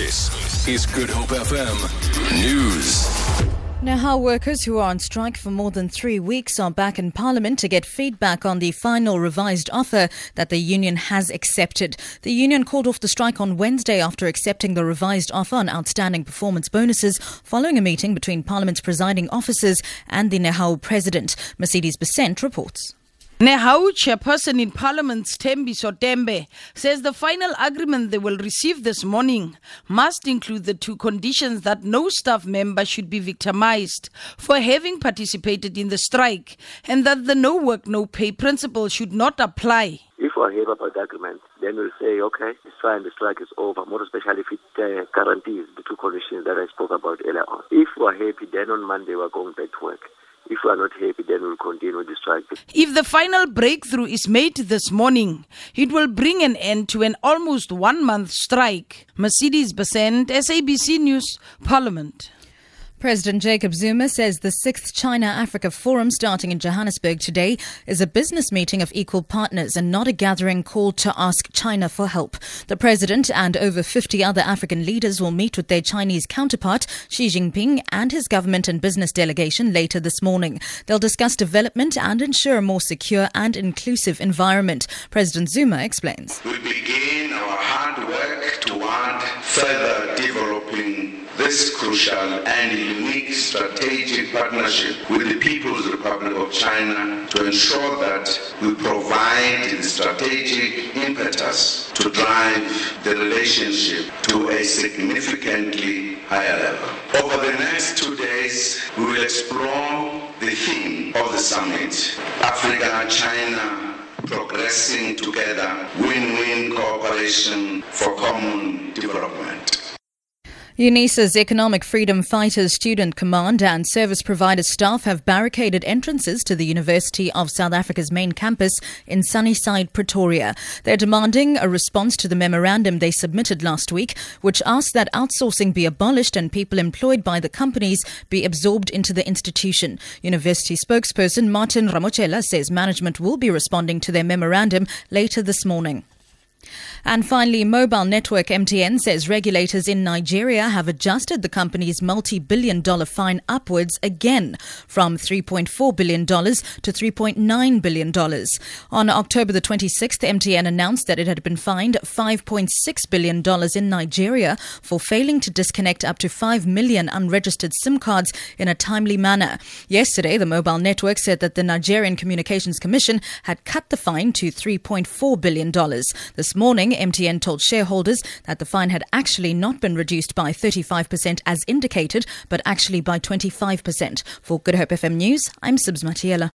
This is Good Hope FM News. NEHAWU workers who are on strike for more than three weeks are back in Parliament to get feedback on the final revised offer that the union has accepted. The union called off the strike on Wednesday after accepting the revised offer on outstanding performance bonuses following a meeting between Parliament's presiding officers and the NEHAWU president. Mercedes Besent reports. NEHAWU chairperson in Parliament's Thembi Sotembe says the final agreement they will receive this morning must include the two conditions that no staff member should be victimized for having participated in the strike and that the no work, no pay principle should not apply. If we are happy about the agreement, then we'll say, okay, it's fine, the strike is over, more especially if it uh, guarantees the two conditions that I spoke about earlier on. If we are happy, then on Monday we are going back to work. If we are not happy, then we'll continue the strike. If the final breakthrough is made this morning, it will bring an end to an almost one month strike. Mercedes Besent, SABC News, Parliament. President Jacob Zuma says the sixth China Africa Forum starting in Johannesburg today is a business meeting of equal partners and not a gathering called to ask China for help. The president and over 50 other African leaders will meet with their Chinese counterpart, Xi Jinping, and his government and business delegation later this morning. They'll discuss development and ensure a more secure and inclusive environment. President Zuma explains. We begin our hard work toward further developing this crucial and unique strategic partnership with the People's Republic of China to ensure that we provide the strategic impetus to drive the relationship to a significantly higher level. Over the next two days, we will explore the theme of the summit, Africa, China, progressing together, win-win cooperation for common development. UNISA's Economic Freedom Fighters Student Command and service provider staff have barricaded entrances to the University of South Africa's main campus in Sunnyside, Pretoria. They're demanding a response to the memorandum they submitted last week, which asks that outsourcing be abolished and people employed by the companies be absorbed into the institution. University spokesperson Martin Ramotshela says management will be responding to their memorandum later this morning. And finally, mobile network MTN says regulators in Nigeria have adjusted the company's multi billion dollar fine upwards again from $3.4 billion to $3.9 billion. On October the 26th, MTN announced that it had been fined $5.6 billion in Nigeria for failing to disconnect up to 5 million unregistered SIM cards in a timely manner. Yesterday, the mobile network said that the Nigerian Communications Commission had cut the fine to $3.4 billion. This morning, MTN told shareholders that the fine had actually not been reduced by 35% as indicated, but actually by 25%. For Good Hope FM News, I'm Sibs Matiela.